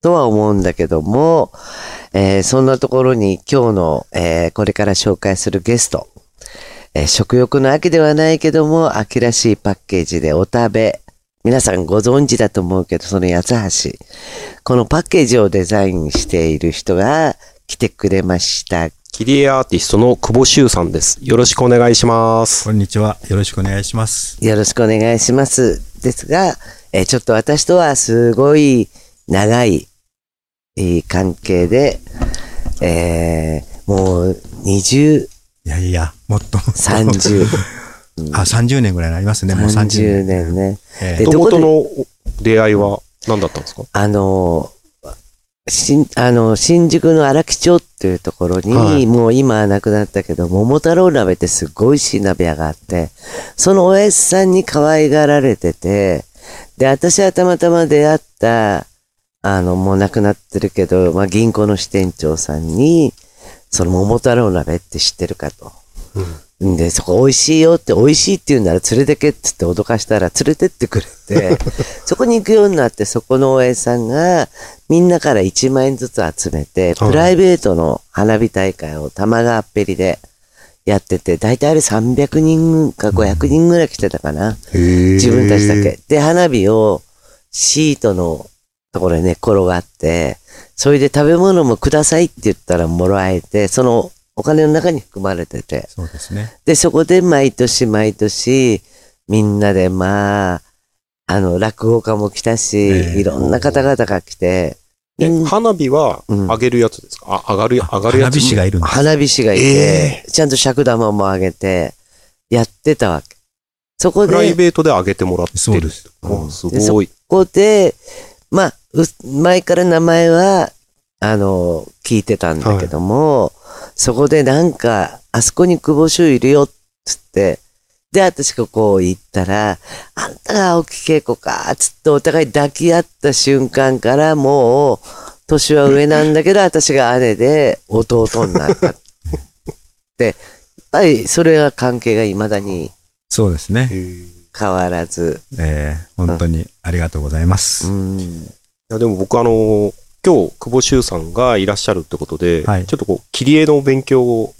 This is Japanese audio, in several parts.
とは思うんだけども、えーそんなところに今日の、えーこれから紹介するゲスト、えー食欲の秋ではないけども、秋らしいパッケージでお食べ。皆さんご存知だと思うけど、その八橋。このパッケージをデザインしている人が来てくれました。切り絵アーティストの久保修さんです。よろしくお願いします。こんにちは。よろしくお願いします。よろしくお願いします。ですが、えーちょっと私とはすごい長い、えー関係で、えーもう20、いやいや、もっと。30、あ、30年ぐらいになりますね。もう30 30年。年ね。えでもともとの出会いは何だったんですか？あのー、新、あの、新宿の荒木町っていうところに、はいもう今はなくなったけど、桃太郎鍋ってすごい美味しい鍋屋があって、そのおやじさんに可愛がられてて、で、私はたまたま出会った、あの、もう亡くなってるけど、まあ、銀行の支店長さんに、その桃太郎鍋って知ってるかと。んで、そこ美味しいよって、美味しいって言うなら連れてけって言って脅かしたら連れてってくれて、そこに行くようになって、そこのおやじさんが、みんなから1万円ずつ集めて、プライベートの花火大会を玉川っぺりでやってて、だいたいあれ300人か500人ぐらい来てたかな。自分たちだけ。で、花火をシートのところに寝っ転がって、それで食べ物もくださいって言ったらもらえて、そのお金の中に含まれてて。そうですね。で、そこで毎年毎年、みんなでまあ、あの、落語家も来たし、ええいろんな方々が来て、えうん花火はうん上げるやつですか、あ、上がる、上がるやつ花火師がいるんです。花火師がいて、ちゃんと尺玉も上げて、やってたわけ。そこプライで、ベートで上げてもらってる。そうですおすでそごい。こで、まあ、う前から名前は、あの、聞いてたんだけども、そこでなんか、あそこに久保修いるよ、っつって、で、私がこう行ったら、あんたが青木恵子か、つってお互い抱き合った瞬間からもう、年は上なんだけど、私が姉で弟になった。で、やっぱりそれが関係が未だにそうですね。変わらず、えー本当にありがとうございます。うん。いや、でも僕あの、今日、久保修さんがいらっしゃるってことで、はいちょっとこう、切り絵の勉強を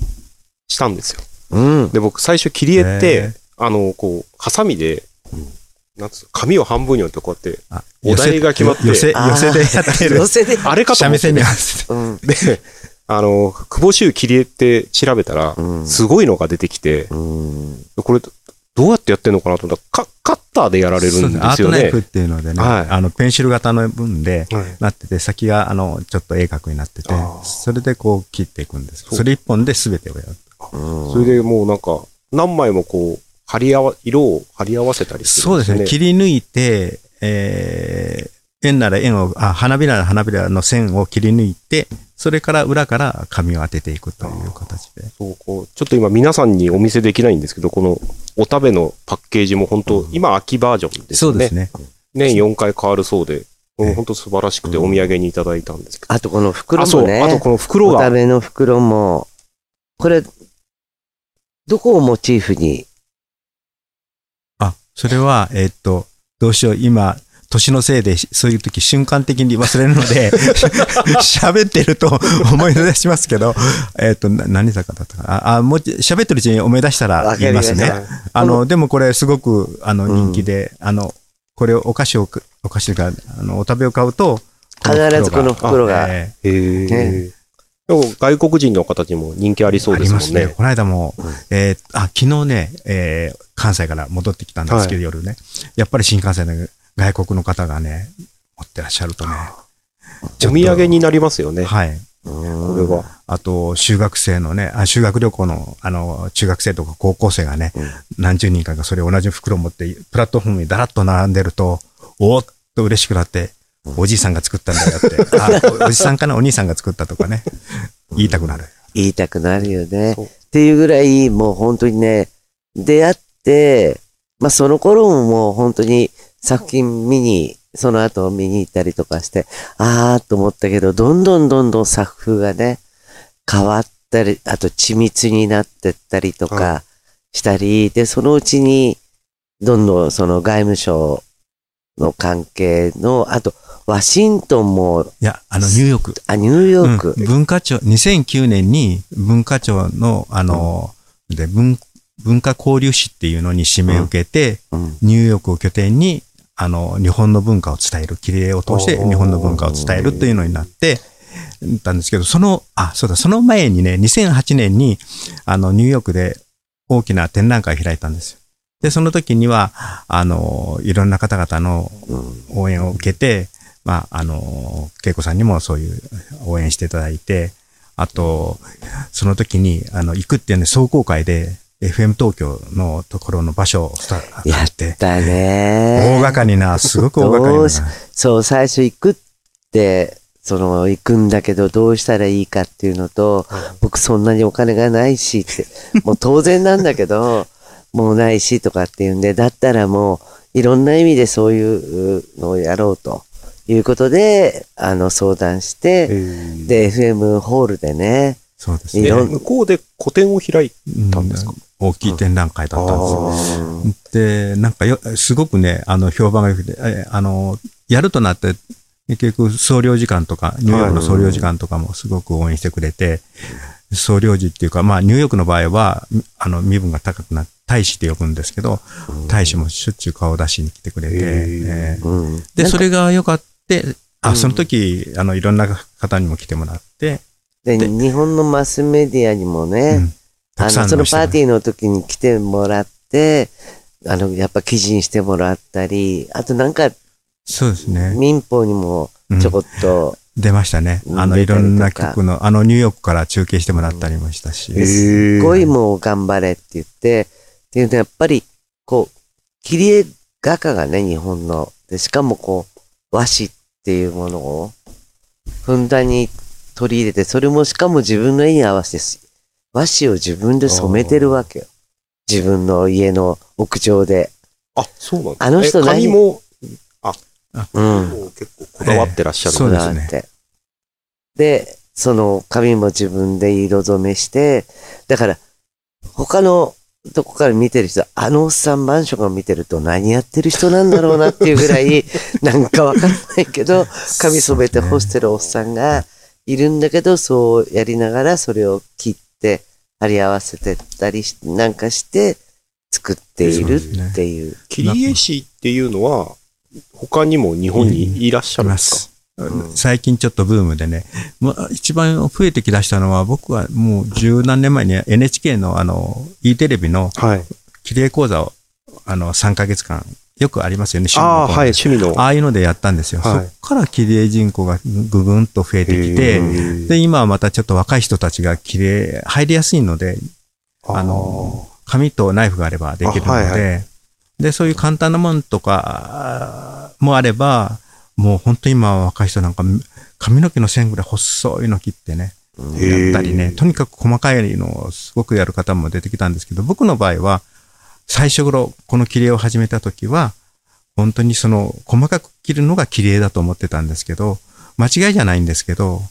したんですよ。うん。で、僕最初切り絵って、えあの、こう、ハサミで、なんつう紙を半分に折ってこうやって、あお題が決まって寄せ、寄せでやってる寄。せで。あれかと思って、三味線にね合わせて。うん。で、あの、久保修切り絵って調べたら、うんすごいのが出てきて、うん。これ、どうやってやってんのかなと思ったら、カカッターでやられるんですよねアートナイフ。っていうのでね、はいあの、ペンシル型の分で、はいなってて、先が、あの、ちょっと鋭角になっててそれでこう切っていくんです。それ一本で全てをやる。うんそれでもうなんか、何枚もこう、貼り合わ、色を貼り合わせたりするんそうですね。切り抜いて、えー、円なら円を、あ、花びらなら花びらの線を切り抜いて、それから裏から紙を当てていくという形で。そう、こう、ちょっと今皆さんにお見せできないんですけど、このお食べのパッケージも本当、今秋バージョンですよね。そうですね。年4回変わるそうで、本当素晴らしくてお土産にいただいたんですけど。あとこの袋あ、そう、もね。あとこの袋お食が、べの袋も、これ、どこをモチーフに、あ、それは、えーっと、どうしよう、今、年のせいで、そういう時瞬間的に忘れるので、喋ってると思い出しますけど、えーっと、な何坂だったかな？あ、あもうち喋ってるうちに思い出したら言いますね。あの、でもこれすごく、あの、人気で、あの、これをお菓子を、お菓子が、あの、お食べを買うと、必ずこの袋が、えへえねでも外国人の方にも人気ありーそうありますね。ですもんね。この間も、うんえーあ、昨日ね、えー関西から戻ってきたんですけど、はい夜ね。やっぱり新幹線で外国の方がね、持ってらっしゃるとね。お土産になりますよね。はい。うんこれは。あと、修学生のね、あ修学旅行の、あの、中学生とか高校生がね、うん何十人かがそれ同じ袋を持って、プラットフォームにだらっと並んでると、おーっと嬉しくなって、おじいさんが作ったんだよって、あおおじさんかな、お兄さんが作ったとかね、言いたくなる。言いたくなるよね。っていうぐらい、もう本当にね、出会って、まあその頃ももう本当に作品見に、その後見に行ったりとかして、あーと思ったけど、どんどんどんどん作風がね、変わったり、あと緻密になってったりとはかしたり、で、そのうちに、どんどんその外務省の関係の、あと、ワシントンも、いや、あの、ニューヨーク。あ、ニューヨーク。うん。文化庁、2009年に文化庁の、あの、で文、文化交流士っていうのに指名を受けて、うん。ニューヨークを拠点に、あの、日本の文化を伝える、綺麗を通して日本の文化を伝えるというのになって、たんですけど、その、あ、そうだ、その前にね、2008年に、あの、ニューヨークで大きな展覧会を開いたんですよ。で、その時には、あの、いろんな方々のうん応援を受けて、まあ、あの、恵子さんにもそういう応援していただいて、あと、その時に、あの、行くっていうね、壮行会で、FM 東京のところの場所をスターやっって、だね。大掛かりな、すごく大掛かりなどうし。そう、最初行くって、その、行くんだけどどうしたらいいかっていうのと、僕そんなにお金がないしって、もう当然なんだけど、もうないしとかっていうんで、だったらもう、いろんな意味でそういうのをやろうということで、あの、相談して、で、FM ホールでね、そうですね。いろん向こうで個展を開いたんですか、うん大きい展覧会だったんですよ。うん。で、なんかよ、すごくね、あの、評判が良くて、えあの、やるとなって、結局、総領事館とか、ニューヨークの総領事館とかもすごく応援してくれて、総領事っていうか、まあ、ニューヨークの場合は、あの、身分が高くな大使って呼ぶんですけど、大使もしょっちゅう顔を出しに来てくれて、で、それが良かって、あ、うん。その時、あの、いろんな方にも来てもらって、で、で日本のマスメディアにもね、うんたくさあの、そのパーティーの時に来てもらって、あの、やっぱ記事にしてもらったり、あとなんかそうですね。民放にもちょこっと、出ましたね。あの、いろんな曲の、あの、ニューヨークから中継してもらったりもしたし。すっごいもう頑張れって言って、っていうとやっぱり、こう、切り絵画家がね、日本の。で、しかもこう、和紙っていうものを、ふんだんに取り入れて、それもしかも自分の絵に合わせてし、和紙を自分で染めてるわけよ。自分の家の屋上で。あ、そうなんあの人え何？紙も、うん。結構こだわってらっしゃる、そうですねこだわって。で、その紙も自分で色染めして、だから、他のとこから見てる人、あのおっさんマンションを見てると何やってる人なんだろうなっていうぐらい、なんかわかんないけど、紙染めて干してるおっさんがいるんだけど、そうやりながらそれを切って、貼り合わせてったりし、なんかして作っているっていう。切り絵師っていうのは、他にも日本にいらっしゃいまるんですか、す。最近ちょっとブームでね、まあ、一番増えてきだしたのは、僕はもう十何年前に NHK のあの、E テレビのはい。切り絵講座を、あの、3ヶ月間、よくありますよね、趣味ああ、の講座はい、趣味の。ああいうのでやったんですよ。はい。そっから切り絵人口がぐぐんと増えてきて、で、今はまたちょっと若い人たちが切り絵入りやすいので、あの、紙とナイフがあればできるので、あはいはで、そういう簡単なものとかもあれば、もう本当に今は若い人なんか髪の毛の線ぐらい細いの切ってね、やったりね、とにかく細かいのをすごくやる方も出てきたんですけど、僕の場合は、最初頃、この切り絵を始めた時は、本当にその、細かく切るのが切り絵だと思ってたんですけど、間違いじゃないんですけど、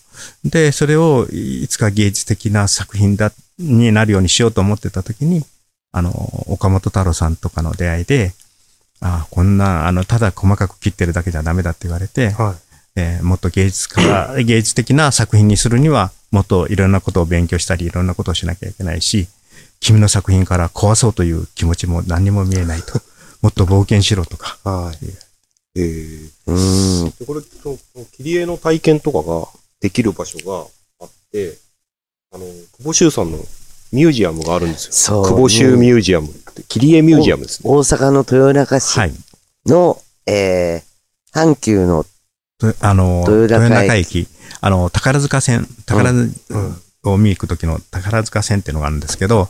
で、それをいつか芸術的な作品だ、になるようにしようと思ってた時に、あの、岡本太郎さんとかの出会いで、あこんな、あの、ただ細かく切ってるだけじゃダメだって言われて、はい。えーもっと芸術家、芸術的な作品にするには、もっといろんなことを勉強したり、いろんなことをしなきゃいけないし、君の作品から壊そうという気持ちも何にも見えないと。もっと冒険しろとか。はい。えーうん。でこれ、その切り絵の体験とかができる場所があって、あの、久保修さんのミュージアムがあるんですよ。そう。久保修ミュージアムって、切り絵ミュージアムですね。大阪の豊中市はい。の、えー、阪急の、とあの、豊中駅豊中駅、あの、宝塚線、宝塚うんを見に行く時の宝塚線っていうのがあるんですけど、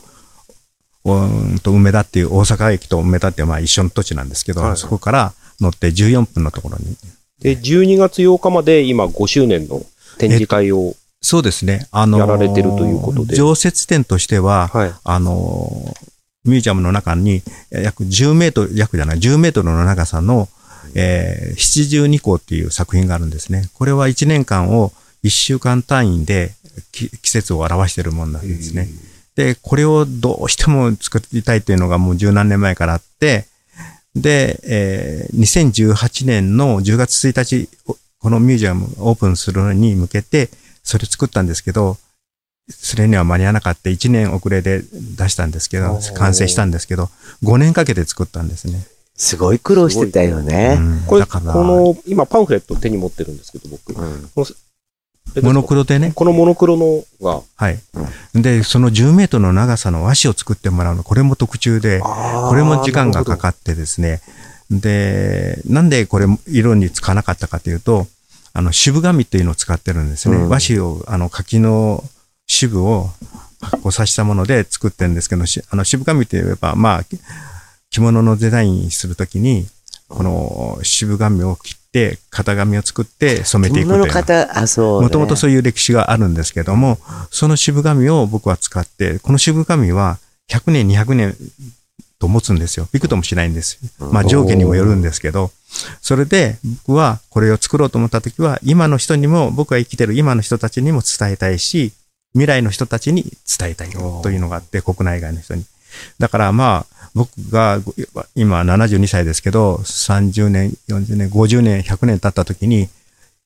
うーんと梅田っていう大阪駅と梅田ってまあ一緒の土地なんですけど、はいそこから乗って14分のところにで、12月8日まで今5周年の展示会を、そうですね。あのーやられてるということで常設展としては、はい。あのーミュージアムの中に、え約10メートル、約じゃない、10メートルの長さの、えー、七十二項っていう作品があるんですね。これは1年間を1週間単位でき季節を表しているものなんですね。で、これをどうしても作りたいというのがもう十何年前からあって、で、えー2018年の10月1日このミュージアムオープンするのに向けて、それ作ったんですけど、それには間に合わなかった1年遅れで出したんですけど、完成したんですけど、5年かけて作ったんですね。すごい苦労してたよね。うんこれ、こだから、の、今パンフレット手に持ってるんですけど、僕。うんこのえモノクロでね、このモノクロのが、はい。で、その10メートルの長さの和紙を作ってもらうの、これも特注で、これも時間がかかってですね。で、なんでこれ色につかなかったかというと、あの、渋紙っていうのを使ってるんですね。うん和紙を、あの、柿の渋を発酵させたもので作ってるんですけど、しあの、渋紙って言えば、まあ、着物のデザインするときに、この渋紙を切って、型紙を作って染めていくという。もともとそういう歴史があるんですけども、その渋紙を僕は使って、この渋紙は100年、200年と持つんですよ。びくともしないんです。まあ上下にもよるんですけど、それで僕はこれを作ろうと思った時は、今の人にも、僕が生きてる今の人たちにも伝えたいし、未来の人たちに伝えたいというのがあって、国内外の人に。だからまあ、僕が今72歳ですけど、30年、40年、50年、100年経った時に、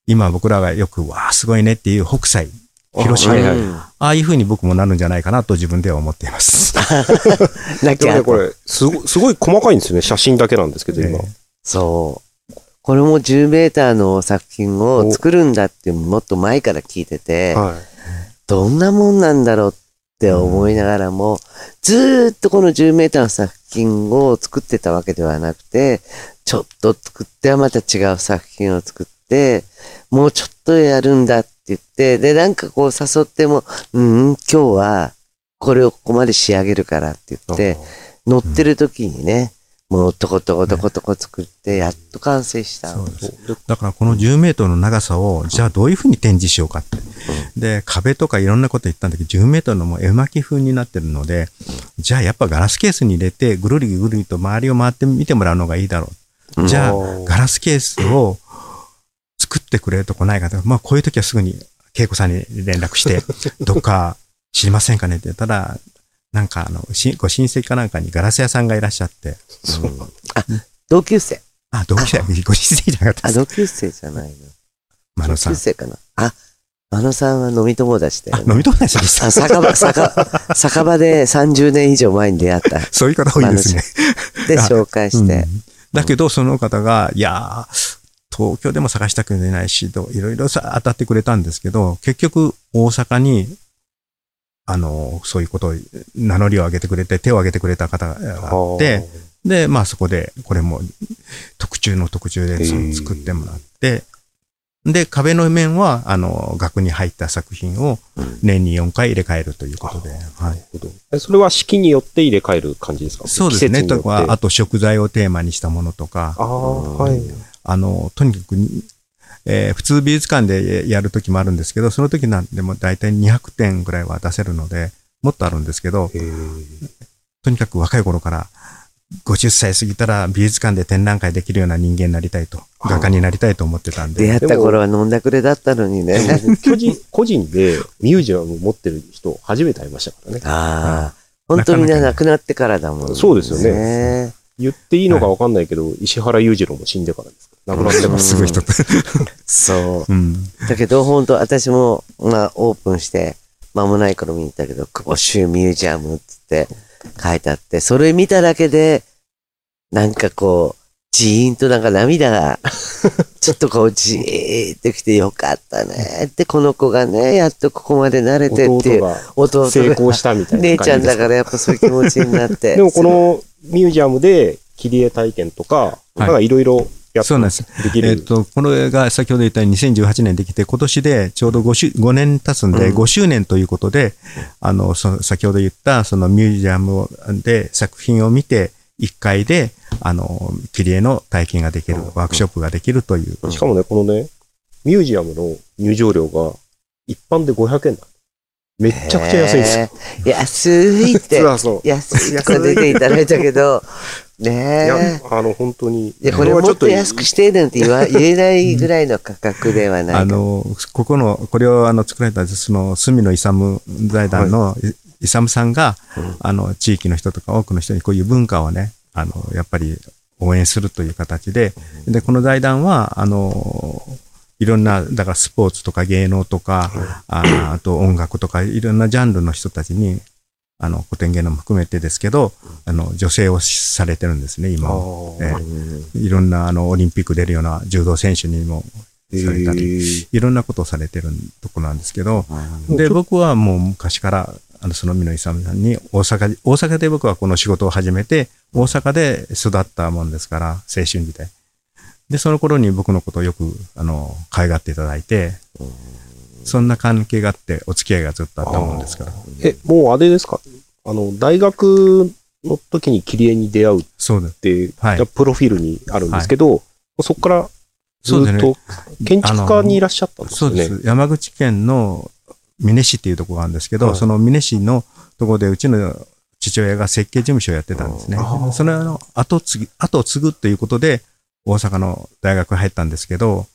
今僕らがよく、わあ、すごいねっていう北斎、広島、はいはいうんああいう風に僕もなるんじゃないかなと自分では思っています。なきゃでもね、これ、すごすごい細かいんですよね。写真だけなんですけど、今。えそう。これも10メーターの作品を作るんだってもっと前から聞いてて、はどんなもんなんだろうって思いながらも、ずーっとこの10メーターの作品を作ってたわけではなくて、ちょっと作ってはまた違う作品を作って、もうちょっとやるんだって言って、で、なんかこう誘っても、うん、今日はこれをここまで仕上げるからってい。言って、乗ってる時にね、もうトコトコトコトコ作って、やっと完成した。そうです。だからこの10メートルの長さを、じゃあどういう風に展示しようかって。で、壁とかいろんなこと言ったんだけど、10メートルのもう絵巻風になってるので、じゃあやっぱガラスケースに入れて、ぐるりぐるりと周りを回って見てもらうのがいいだろう。じゃあ、ガラスケースを作ってくれるとこないかと。まあこういう時はすぐに恵子さんに連絡して、どっか知りませんかねって言ったら、なんかあの、しご親戚かなんかにガラス屋さんがいらっしゃって、うんあ、同級生。あ、同期者、ご親戚じゃなかったあ、です。同級生じゃないの。同マノさん級。生かな。あ、真野さんは飲み友達だあ、よね。飲み友達でしたあ、。酒場、酒場、酒場で30年以上前に出会った。そういう方多いですね。で、紹介して。うんだけど、その方が、いやー、東京でも探したくないし、どいろいろさ当たってくれたんですけど、結局、大阪に、あの、そういうことを、名乗りを上げてくれて、手を挙げてくれた方があって、で、まあそこで、これも特注の特注で作ってもらって、で、壁の面は、あの、額に入った作品を年に4回入れ替えるということで、はい。なるほど。えそれは四季によって入れ替える感じですか？そうですね。とか、あと食材をテーマにしたものとか、ああ、はい。あの、とにかくに、えー普通美術館でやるときもあるんですけど、その時なんでも大体200点ぐらいは出せるので、もっとあるんですけど、とにかく若い頃から、50歳過ぎたら美術館で展覧会できるような人間になりたいと、画家になりたいと思ってたんで、出会った頃は飲んだくれだったのにね。でも巨人個人でミュージアム持ってる人初めて会いましたからね。ああ。本当にね、亡くなってからだもんね。そうですよねね。言っていいのかわかんないけど、石原裕次郎も死んでからですから。亡くなってから。すごい人。そうん。う。だけど、本当私も、まあ、オープンして、間もない頃見に行ったけど、久保州ミュージアムって書いてあって、それ見ただけで、なんかこう、ジーンとなんか涙が、ちょっとこう、じーっときてよかったねって、この子がね、やっとここまで慣れてっていう、弟が成功したみたいな姉ちゃんだからやっぱそういう気持ちになって。でもこのミュージアムで切り絵体験とか、なんかいろいろやっそうなんです。えっと、この映画、先ほど言ったように2018年できて、今年でちょうど 5, 周5年経つんで、うん5周年ということで、あの、そ先ほど言った、そのミュージアムで作品を見て、1回で、あの、切り絵の体験ができる、ワークショップができるという。しかもね、このね、ミュージアムの入場料が一般で500円だ。めっちゃくちゃ安いんです。安いって。安いとか出ていただいたけど、ねえ。、あの、本当に。いや、これもっと安くしてなんて言わ、言えないぐらいの価格ではない。あ、の、ここの、これをあの作られた、その、住野勇財団の、い。勇さんが、あの、地域の人とか多くの人にこういう文化をね、あの、やっぱり応援するという形で、で、この財団は、あの、いろんな、だからスポーツとか芸能とか、ああと音楽とか、いろんなジャンルの人たちに、あの、古典芸能も含めてですけど、あの、女性をされてるんですね、今は。ええ。いろんな、あの、オリンピック出るような柔道選手にもされたり、いろんなことをされてるとこなんですけど、で、僕はもう昔から、あの、その美濃勇さんに大阪、大阪で僕はこの仕事を始めて、大阪で育ったもんですから、青春時代。で、その頃に僕のことをよく、あの、可愛がっていただいて、そんな関係があって、お付き合いがずっとあったもんですから。え、もうあれですか？あの、大学の時に切り絵に出会うっ。て、はいプロフィールにあるんですけど、そこからずっと建築家にいらっしゃったんですよね。そうです。山口県の美祢市っていうところがあるんですけど、はいその美祢市のところでうちの父親が設計事務所をやってたんですね。その後を継ぎ、後を継ぐということで、大阪の大学に入ったんですけど、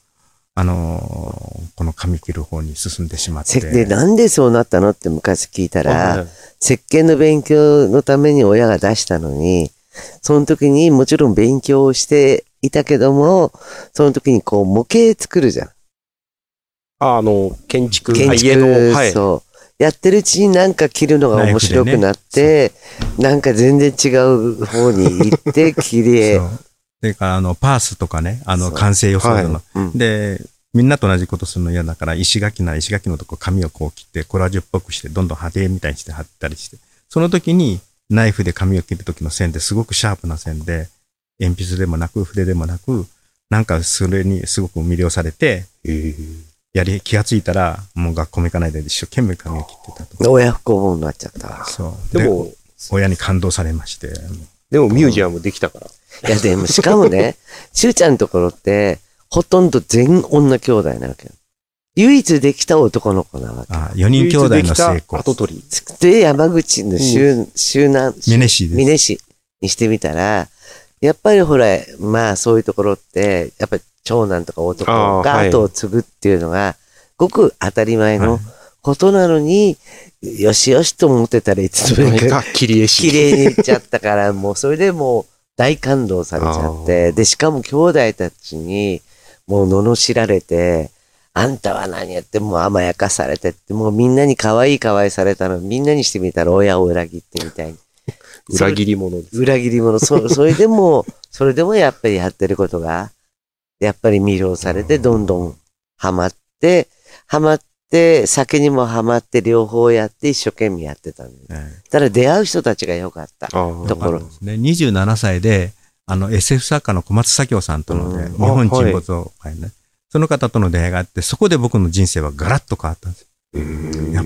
あのーこの髪切る方に進んでしまって。せで、なんでそうなったのって昔聞いたら、はい石鹸の勉強のために親が出したのに、その時にもちろん勉強をしていたけども、その時にこう模型作るじゃん。ああの、建築、建あ家の、築、はい。そう。やってるうちになんか切るのが面白くなって、なんか全然違う方に行って、綺麗そ。れから、あの、パースとかね、あの、完成予想の、うんで、みんなと同じことするの嫌だから、石垣なら石垣のとこ紙をこう切って、コラージュっぽくして、どんどん派手みたいにして貼ったりして、その時にナイフで紙を切る時の線ですごくシャープな線で、鉛筆でもなく筆でもなく、なんかそれにすごく魅了されて、やり、気がついたら、もう学校も行かないで一生懸命紙を切ってたと。親不孝者になっちゃったわ。そう。でも、親に感動されまして、でもミュージアムできたから。いや、でもしかもね、しゅうちゃんのところって、ほとんど全女兄弟なわけよ。唯一できた男の子なわけ。あ4人兄弟の成功。跡取り。で、山口の周、周南、峰市です。峰市にしてみたら、やっぱりほら、まあそういうところって、やっぱり長男とか男が後を継ぐっていうのが、ごく当たり前のことなのに、よしよしと思ってたらいつの間にか。綺麗にいっちゃったから、もうそれでもう大感動されちゃって、で、しかも兄弟たちにもう罵られて、あんたは何やってもう甘やかされてって、もうみんなに可愛い可愛いされたの、みんなにしてみたら親を裏切ってみたいに。裏切り者です。裏切り者。そ、それでも、それでもやっぱりやってることが、やっぱり魅了されて、どんどんハマって、ハマって、酒にもハマって、両方やって、一生懸命やってたんだよ。ええただ出会う人たちが良かった。ところね、27歳で、あの、SF 作家の小松左京さんとのね、うん日本沈没を、はいね、その方との出会いがあって、そこで僕の人生はガラッと変わったんですよ。や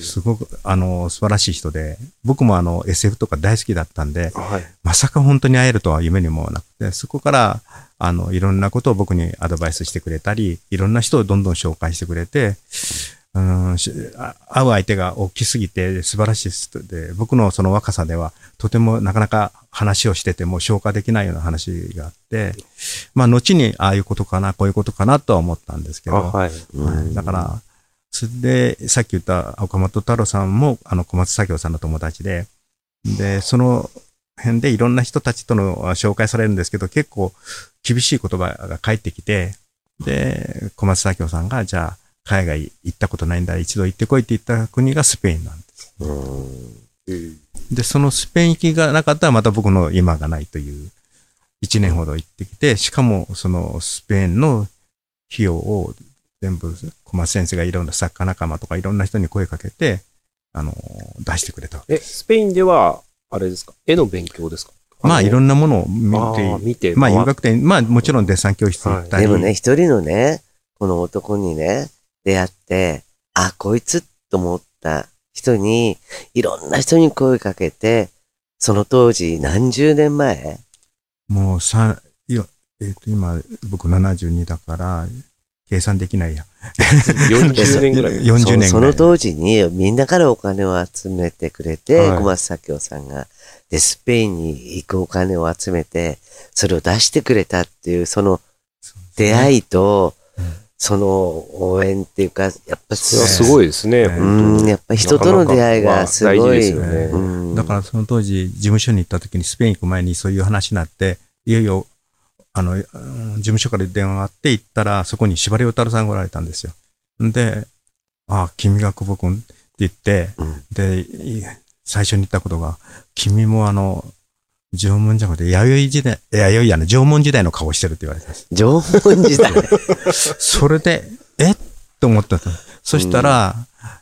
すごく、あの、素晴らしい人で、僕もあの、SF とか大好きだったんで、はい。まさか本当に会えるとは夢にもなくて、そこから、あの、いろんなことを僕にアドバイスしてくれたり、いろんな人をどんどん紹介してくれて、うん、会う相手が大きすぎて素晴らしい人で、僕のその若さではとてもなかなか話をしてても消化できないような話があって、まあ後にああいうことかな、こういうことかなとは思ったんですけあど、うはい。はい。ん。だから、それで、さっき言った岡本太郎さんも、あの、小松左京さんの友達で、で、その辺でいろんな人たちとの紹介されるんですけど、結構厳しい言葉が返ってきて、で、小松左京さんが、じゃあ、海外行ったことないんだ、一度行ってこいって言った国がスペインなんです。うん。で、そのスペイン行きがなかったらまた僕の今がないという、一年ほど行ってきて、しかもそのスペインの費用を全部小松先生がいろんな作家仲間とかいろんな人に声かけて、あの、出してくれたわけえ、スペインでは、あれですか？絵の勉強ですか？まあいろんんなものを見なて、見て。まあ遊学店、まあもちろんデッサン教室行ったり、でもね、一人のね、この男にね、出会って、あ、こいつと思った人に、いろんな人に声かけて、その当時何十年前？もうさ、いや、えっ、と今僕72だから、計算できないや。40年ぐらい。40年ぐらいそその当時にみんなからお金を集めてくれて、はい小松左京さんが、で、スペインに行くお金を集めて、それを出してくれたっていう、その出会いと、うんその応援っていうか、やっぱそれはすごいですね。えうん、やっぱ人との出会いがすごい。なかなか大事ですよねうんだからその当時、事務所に行った時にスペイン行く前にそういう話になって、いよいよ、あの、うん事務所から電話があって行ったら、そこに司馬遼太郎さんがおられたんですよ。んで、あ、君が久保君って言って、うんで、い最初に言ったことが、君もあの、縄文じゃなくて、弥生時代、弥生やね、縄文時代の顔してるって言われたんです。縄文時代。それで、えっ？と思ったと。そしたら、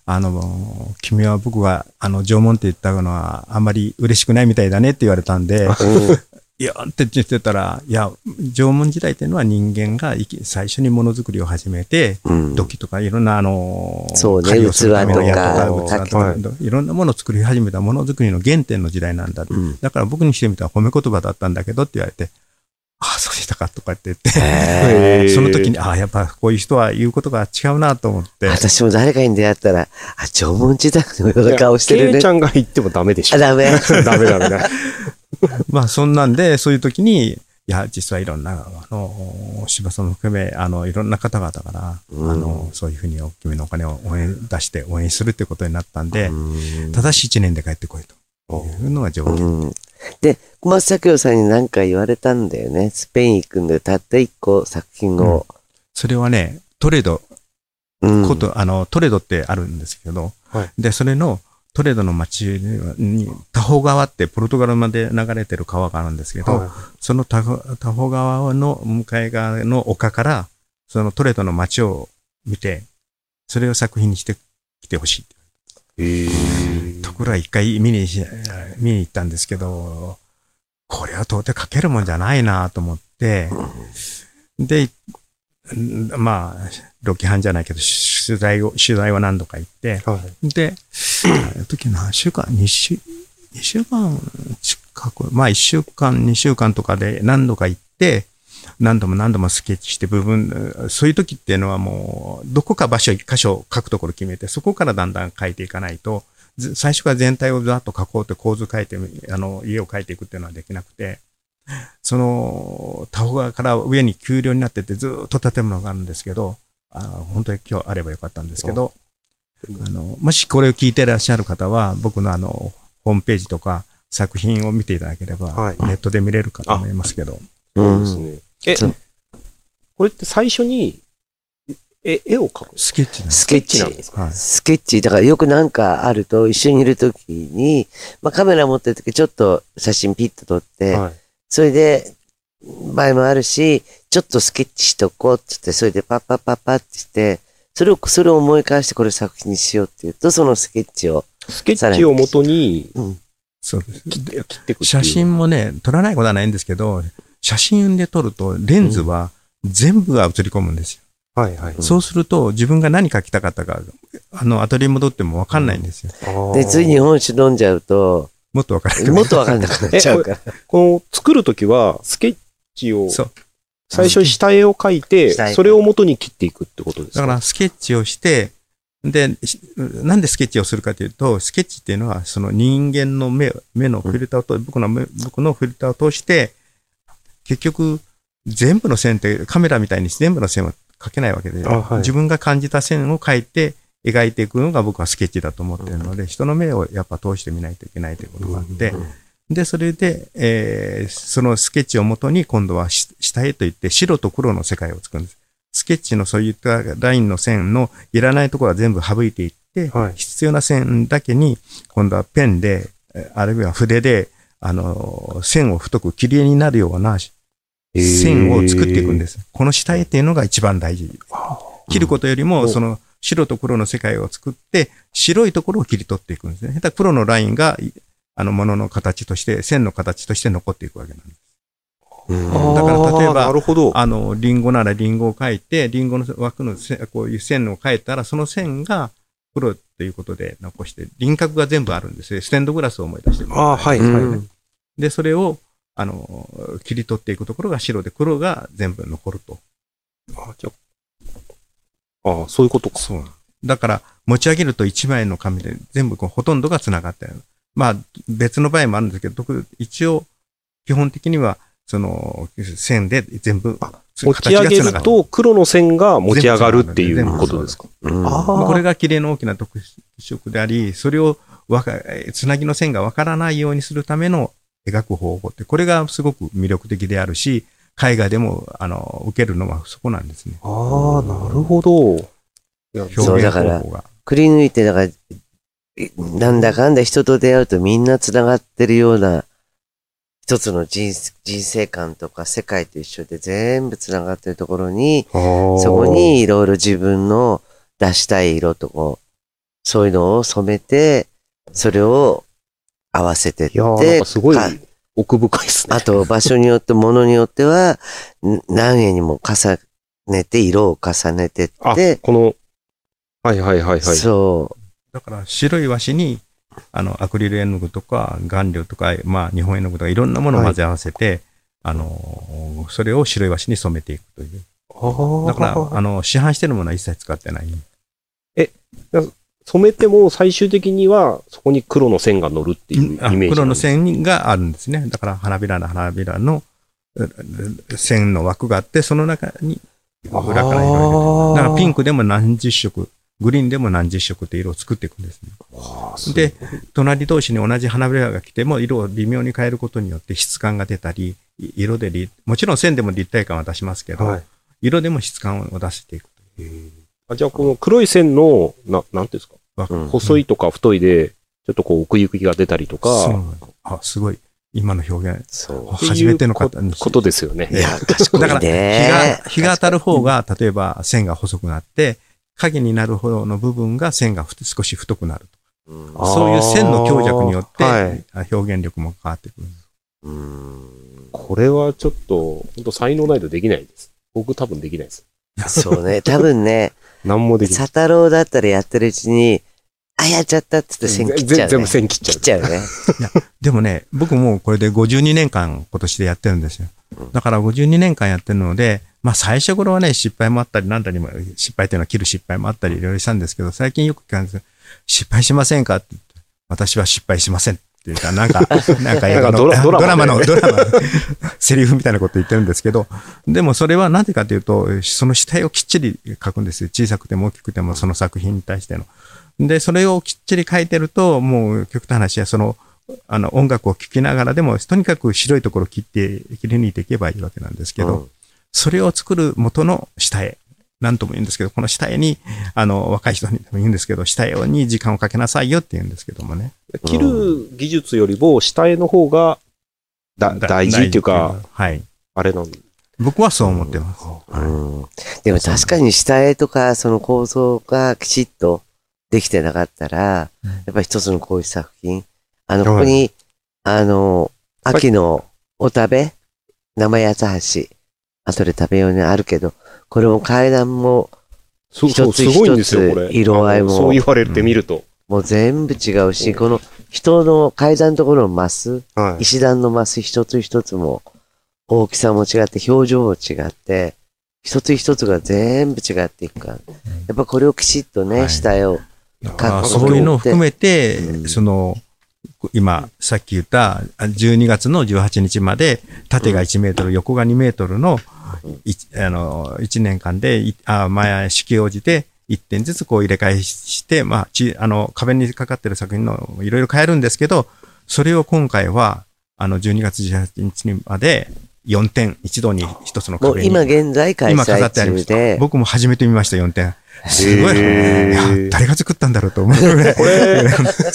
あの、君は僕が、あの、縄文って言ったのは、あんまり嬉しくないみたいだねって言われたんで、いや、って言ってたら、いや、縄文時代っていうのは人間が生き最初にものづくりを始めて、うん土器とかいろんな、あの、そうね器とか矢とか、器とかはいいろんなものを作り始めたものづくりの原点の時代なんだ。うんだから僕にしてみたら褒め言葉だったんだけどって言われて、ああ、そうでしたかとかって言って、その時に、ああ、やっぱこういう人は言うことが違うなと思って、私も誰かに出会ったら、あ、縄文時代のような顔してるねケイち。ゃんが言ってもダメでしあ、ょ。ダメ。ダメダメだ。まあそんなんで、そういう時に、いや、実はいろんな、あの、柴さんも含め、あの、いろんな方々から、うん。あの、そういうふうに大きめのお金を応援出して応援するってことになったんで、うん。ただし1年で帰ってこいと。いうのが条件。うん。で、小松左京さんに何か言われたんだよね。スペイン行くんで、たった一個作品を。それはね、トレド、うん。こと、あの、トレドってあるんですけど、はい。で、それの、トレドの町に、タホ川ってポルトガルまで流れてる川があるんですけど、はそのタホ川の向かい側の丘から、そのトレドの街を見て、それを作品にしてきてほしい。ところが一回見にし、見に行ったんですけど、これは到底書けるもんじゃないなと思って、で、んまあ、ロケハンじゃないけど、取材を、取材は何度か行って、はい。で、あの時何週間、2週、二週間近く、まあ1週間、2週間とかで何度か行って、何度も何度もスケッチして部分、そういう時っていうのはもう、どこか場所、一箇所書くところ決めて、そこからだんだん書いていかないと、ず最初から全体をざっと書こうって構図書いて、あの、家を書いていくっていうのはできなくて、その、タホ川から上に丘陵になっててずーっと建物があるんですけど、あ本当に今日あればよかったんですけど、あの、もしこれを聞いていらっしゃる方は、僕のあの、ホームページとか作品を見ていただければ、はいネットで見れるかと思いますけど、そうですね。えこれって最初に、え、絵を描く？んですスケッチなんです。スケッチなんですか？はい。スケッチ、だからよくなんかあると、一緒にいるときに、まあカメラ持ってるときちょっと写真ピッと撮って、はい。それで、場合もあるし、ちょっとスケッチしとこうって言って、それでパッパッパッパってして、それを、それを思い返してこれ作品にしようって言うと、そのスケッチを、スケッチを元にうん、そうです。切って切っていくっていう写真もね、撮らないことはないんですけど、写真で撮るとレンズは全部が映り込むんですよ。はいはい。んそうすると自分が何描きたかったか、あの、アトリエに戻ってもわかんないんですよ。あーで、つい日本酒飲んじゃうと、もっとわからない。もっとわかんなくなっちゃうから。この作るときは、スケッチを、そう。最初に下絵を描いてそれを元に切っていくってことですか？だからスケッチをして、で、しなんでスケッチをするかというと、スケッチっていうのは、その人間の目、目のフィルターをと、僕の目、僕のフィルターを通して、結局、全部の線ってカメラみたいに全部の線は描けないわけで、あはい。自分が感じた線を描いて描いていくのが僕はスケッチだと思っているので、人の目をやっぱ通してみないといけないということがあって、で、それで、えーそのスケッチをもとに今度はし下絵といって白と黒の世界を作るんです。スケッチのそういったラインの線のいらないところは全部省いていって、はい必要な線だけに今度はペンで、えあるいは筆で、あの、線を太く綺麗になるような線を作っていくんです。この下絵っていうのが一番大事。切ることよりも、うんその白と黒の世界を作って、白いところを切り取っていくんですね。下手黒のラインが、いあの、ものの形として、線の形として残っていくわけなんです。うんだから例えば。あの、リンゴならリンゴを描いて、リンゴの枠の線こういう線を描いたら、その線が黒っていうことで残して、輪郭が全部あるんですよ。ステンドグラスを思い出してあーはい、うんはい。で、それを、あの、切り取っていくところが白で、黒が全部残ると。あじゃあ、そういうことか。そう。だから、持ち上げると1枚の紙で全部こうほとんどが繋がってる。まあ、別の場合もあるんですけど、特一応、基本的には、その、線で全部、持ち上げると黒の線が持ち上がるっていうことですか？うんこれが綺麗の大きな特色であり、それをわか、つなぎの線がわからないようにするための描く方法って、これがすごく魅力的であるし、絵画でも、あの、受けるのはそこなんですね。ああ、なるほど。表現そうだから方法が。くり抜いて、だから、いなんだかんだ人と出会うとみんな繋がってるような、一つの人人生観とか世界と一緒で全部繋がってるところに、そそこにいろいろ自分の出したい色とこう、そういうのを染めて、それを合わせてっいやーなんてかすごいか奥深いですね。あと場所によって、ものによっては、ん何円にも重ねて、色を重ねてっあて、、この、はいはいはいはい。そだから白い和紙に、あの、アクリル絵の具とか、顔料とか、まあ、日本絵の具とか、いろんなものを混ぜ合わせて、あの、それを白い和紙に染めていくという。あだから、ああの、市販してるものは一切使ってない。染めても最終的にはそこに黒の線が乗るっていうイメあージなんです。黒の線があるんですね。だから、花びらの花びらの線の枠があって、その中に裏から色々入れてだからピンクでも何十色、グリーンでも何十色って色を作っていくんですね。で、隣同士に同じ花びらが来ても、色を微妙に変えることによって質感が出たり、い色でり、もちろん線でも立体感は出しますけど、はい。色でも質感を出していくとあじゃあこの黒い線の、な、なんていうんですか、枠。うん細いとか太いで、ちょっとこう奥行きが出たりとか、そうあ、すごい。今の表現う。。そう。初めての方にこことですよね。いや、賢いだから、日ね。が、日が当たる方が、例えば線が細くなって、影になる方の部分が線がふ少し太くなる。うんそういう線の強弱によって、はいあ表現力も変わってくる。うんこれはちょっと、本当才能ないとできないです。僕多分できないです。そうね。多分ね、何もできない。佐太郎だったらやってるうちに、あ、やっちゃったっつって線切っちゃう、ね。全全部線切っちゃう。切っちゃうね。でもね、僕もこれで52年間今年でやってるんですようん。だから52年間やってるので、まあ最初頃はね、失敗もあったり、なんだりも、失敗っていうのは切る失敗もあったりいろいろしたんですけど、最近よく聞かれる失敗しませんかって言って、私は失敗しませんっていうか、なんか、なんか映画のドラマの、ドドラマのセリフみたいなこと言ってるんですけど、でもそれはなんでかというと、その主体をきっちり書くんですよ。小さくても大きくてもその作品に対しての。で、それをきっちり書いてると、もう極端な話は、その、あの、音楽を聴きながらでも、とにかく白いところを切って、切り抜いていけばいいわけなんですけど、うんそれを作る元の下絵。なんとも言うんですけど、この下絵に、あの、若い人にでも言うんですけど、下絵に時間をかけなさいよって言うんですけどもね。切る技術よりも下絵の方がだだ大事っていうか、、はい。あれなんだ。僕はそう思ってます。うんでも確かに下絵とかその構造がきちっとできてなかったら、うんやっぱり一つのこういう作品、あの、はいここに、あの、秋のお食べ、生八つ橋、後で食べようにあるけど、これも階段も一つすごいんですよ、一つこれ。色合いもそう言われてみると。もう全部違うし、この人の階段のところのマス、はい。石段のマス一つ一つも大きさも違って表情も違って、一つ一つが全部違っていくから。やっぱこれをきちっとね、はい下絵を。だからかそういうのを含めて、うんその、今、さっき言った12月の18日まで、縦が1メートル、横が2メートルの、いあの、1年間で、いあ前、四季応じて、1点ずつこう入れ替えして、まあ、ち、あの、壁にかかってる作品のいろいろ変えるんですけど、それを今回は、あの、12月18日まで、4点、一度に一つの壁に。もう今現在開今飾催ってありました。中で、僕も初めて見ました、4点。すごい。いや誰が作ったんだろうと思うぐらい。これ、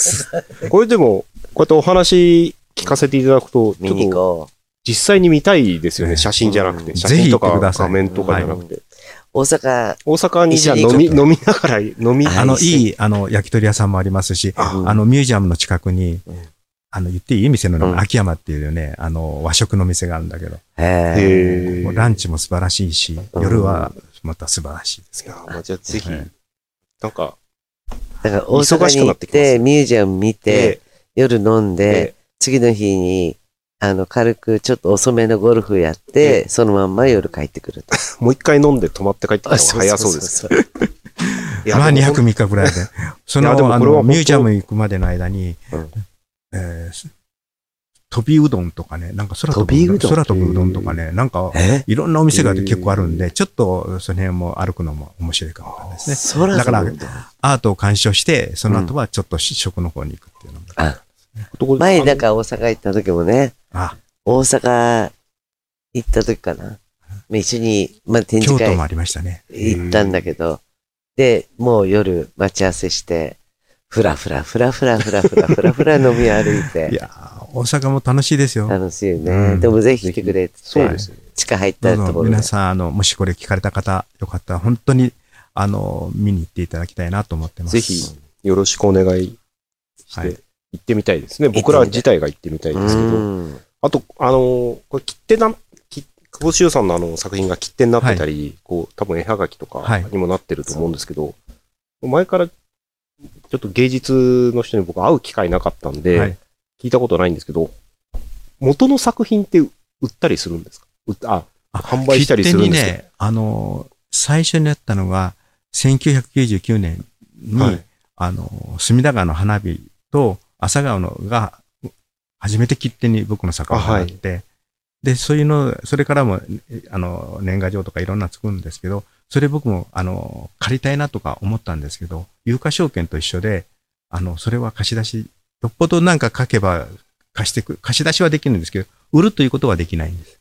これでも、こうやってお話聞かせていただくと、ち見に行ょっと。実際に見たいですよね。ね写真じゃなくて。うん写真とぜひ行かってください画面とかじゃなくて。大阪、大阪にじゃあ飲み、飲みながら、飲み、はいあの、いい、あの、焼き鳥屋さんもありますし、ああの、ミュージアムの近くにうん、あの、言っていい店の名前、うん。秋山っていうね、あの、和食の店があるんだけど、へランチも素晴らしいし、うん。夜はまた素晴らしいですいけど。じゃあぜひ、はい。なんか、だから大忙阪に行っしくなってミュージアム見てで、、夜飲んでで、次の日に、あの、軽くちょっと遅めのゴルフやって、そのまんま夜帰ってくると。もう一回飲んで泊まって帰ってきた方が早そうです。まあ、2でも泊3日ぐらいで。その、あの、ミュージアム行くまでの間にうん、えー飛びうどんとかね、なんか空飛ぶうどん？空飛ぶうどんとかね、なんか、え？いろんなお店が結構あるんで、ちょっとその辺も歩くのも面白いかもですね。空だからアートを鑑賞して、その後はちょっと食の方に行くっていうのも。あどこ前、だから大阪行った時もね、あ、大阪行った時かな。まあ一緒に、まあ、展示会京都もありましたね。行ったんだけど、で、もう夜待ち合わせして、ふらふらふらふらふらふらふらふら飲み歩いいて、やー大阪も楽しいですよ。楽しいよね。うんでもぜひ来てくれってそうですね。地下入ったところで皆。さん、あの、もしこれ聞かれた方、よかったら、本当に、あの、見に行っていただきたいなと思ってます。ぜひ、よろしくお願いして、はい行ってみたいですね。僕ら自体が行ってみたいですけど。うんあと、あのーこれ切手な、き久保修さんのあの作品が切手になってたり、こう、多分絵はがきとかはいにもなってると思うんですけど、前からちょっと芸術の人に僕会う機会なかったんで、はい。聞いたことないんですけど、元の作品って売ったりするんですか？売っあ、あ販売したりするんですか？ね、あの、最初にやったのが、1999年に、はい。あの、隅田川の花火と朝顔のが、初めて切手に僕の作品があって、で、そういうの、それからも、あの、年賀状とかいろんな作るんですけど、それ僕も、あの、借りたいなとか思ったんですけど、有価証券と一緒で、あの、それは貸し出し、よっぽどなんか書けば貸してく、貸し出しはできるんですけど、売るということはできないんです。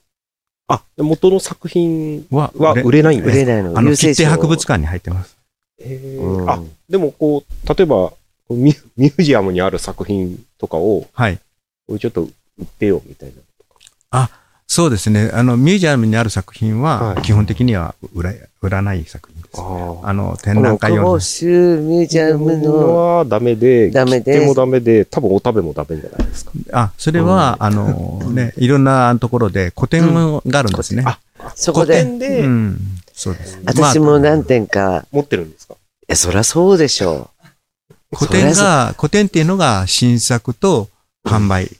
あ、元の作品は、は売れないんですか売れないの？あの、切手博物館に入ってます。へーうんあ、でもこう、例えば、ミュミュージアムにある作品とかを、はい。これちょっと売ってよ、みたいな。そうですね。あの、ミュージアムにある作品は、はい基本的には売ら売らない作品です。ああの、展覧会用の。州ミュージアムの、はダメで、ダメで切手もダメで、多分お食べもダメじゃないですか。あ、それは、あの、ね、いろんなところで古典があるんですね。あ、そこで、古典でうん。そうです。私も何点点か、持ってるんですか？いや、そりゃそうでしょ古典が、古典っていうのが新作と販売。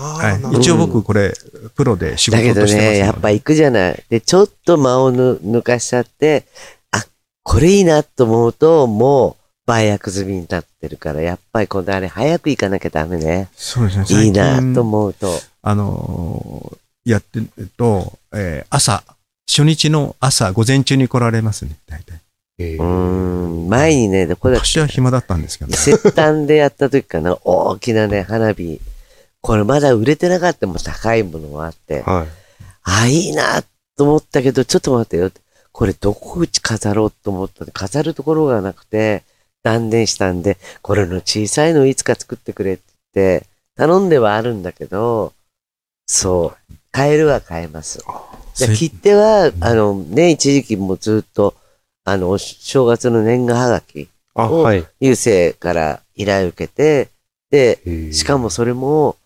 あはい一応僕これ、プロで仕う。だけど事としてますので。ね、やっぱ行くじゃない。で、ちょっと間をぬ抜かしちゃって、あ、これいいなと思うと、もう、売約済みになってるから、やっぱりこのあれ、早く行かなきゃダメね。そうですね。いい最な近と思うと。あのーやってると、えー朝、初日の朝、午前中に来られますね、大体。うーえーん、前にね、どこだっ私は暇だったんですけどけ、。接端でやった時かな、大きなね、花火。これまだ売れてなかったもん高いものがあって。はい。あ、いいなと思ったけど、ちょっと待ってよ。これどこうち飾ろうと思ったら飾るところがなくて、断念したんで、これの小さいのいつか作ってくれって言って、頼んではあるんだけど、そう、買えるは買えます。で切手は、あのね、一時期もうずっと、あの、お正月の年賀はがき、あ、おはい。郵政から依頼を受けて、で、しかもそれも、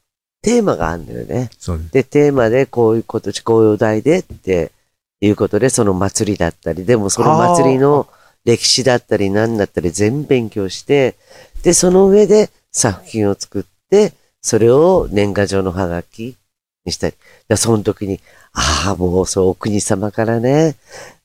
テーマがあるんだよね。そうです。で、テーマでこういうこと、こういうお題でっていうことで、その祭りだったり、でもその祭りの歴史だったり何だったり全部勉強して、で、その上で作品を作って、それを年賀状のハガキにしたり。でその時に、ああ、もうそう、お国様からね、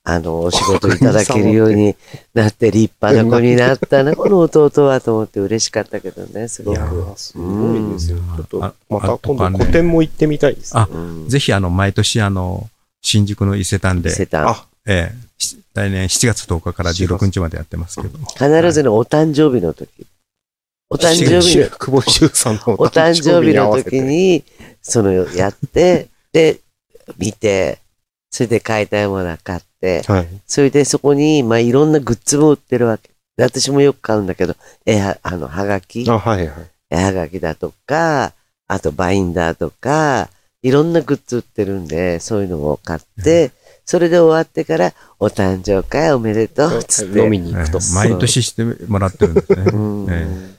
あの、お仕事いただけるように なって立派な子になったな、この弟はと思って嬉しかったけどね、すごく。いやー、すごいですよ。うんちょっとあ、また今度古典も行ってみたいです。あうんぜひ、あの、毎年、あの、新宿の伊勢丹で、してた。あ、ええし来年7月10日から16日までやってますけど。必ずね、お誕生日の時。お誕生日の、久保修さんのお誕生日の時に、その、やって、で、見て、それで買いたいものは買って、はい。それでそこに、まあ、いろんなグッズも売ってるわけ。で私もよく買うんだけど、えは、あの、はがき、あ、はいはい。絵はがきだとか、あとバインダーとか、いろんなグッズ売ってるんで、そういうのを買って、それで終わってから、お誕生会おめでとう、つって。飲みに行くとえ。え毎年してもらってるんですね。うんえ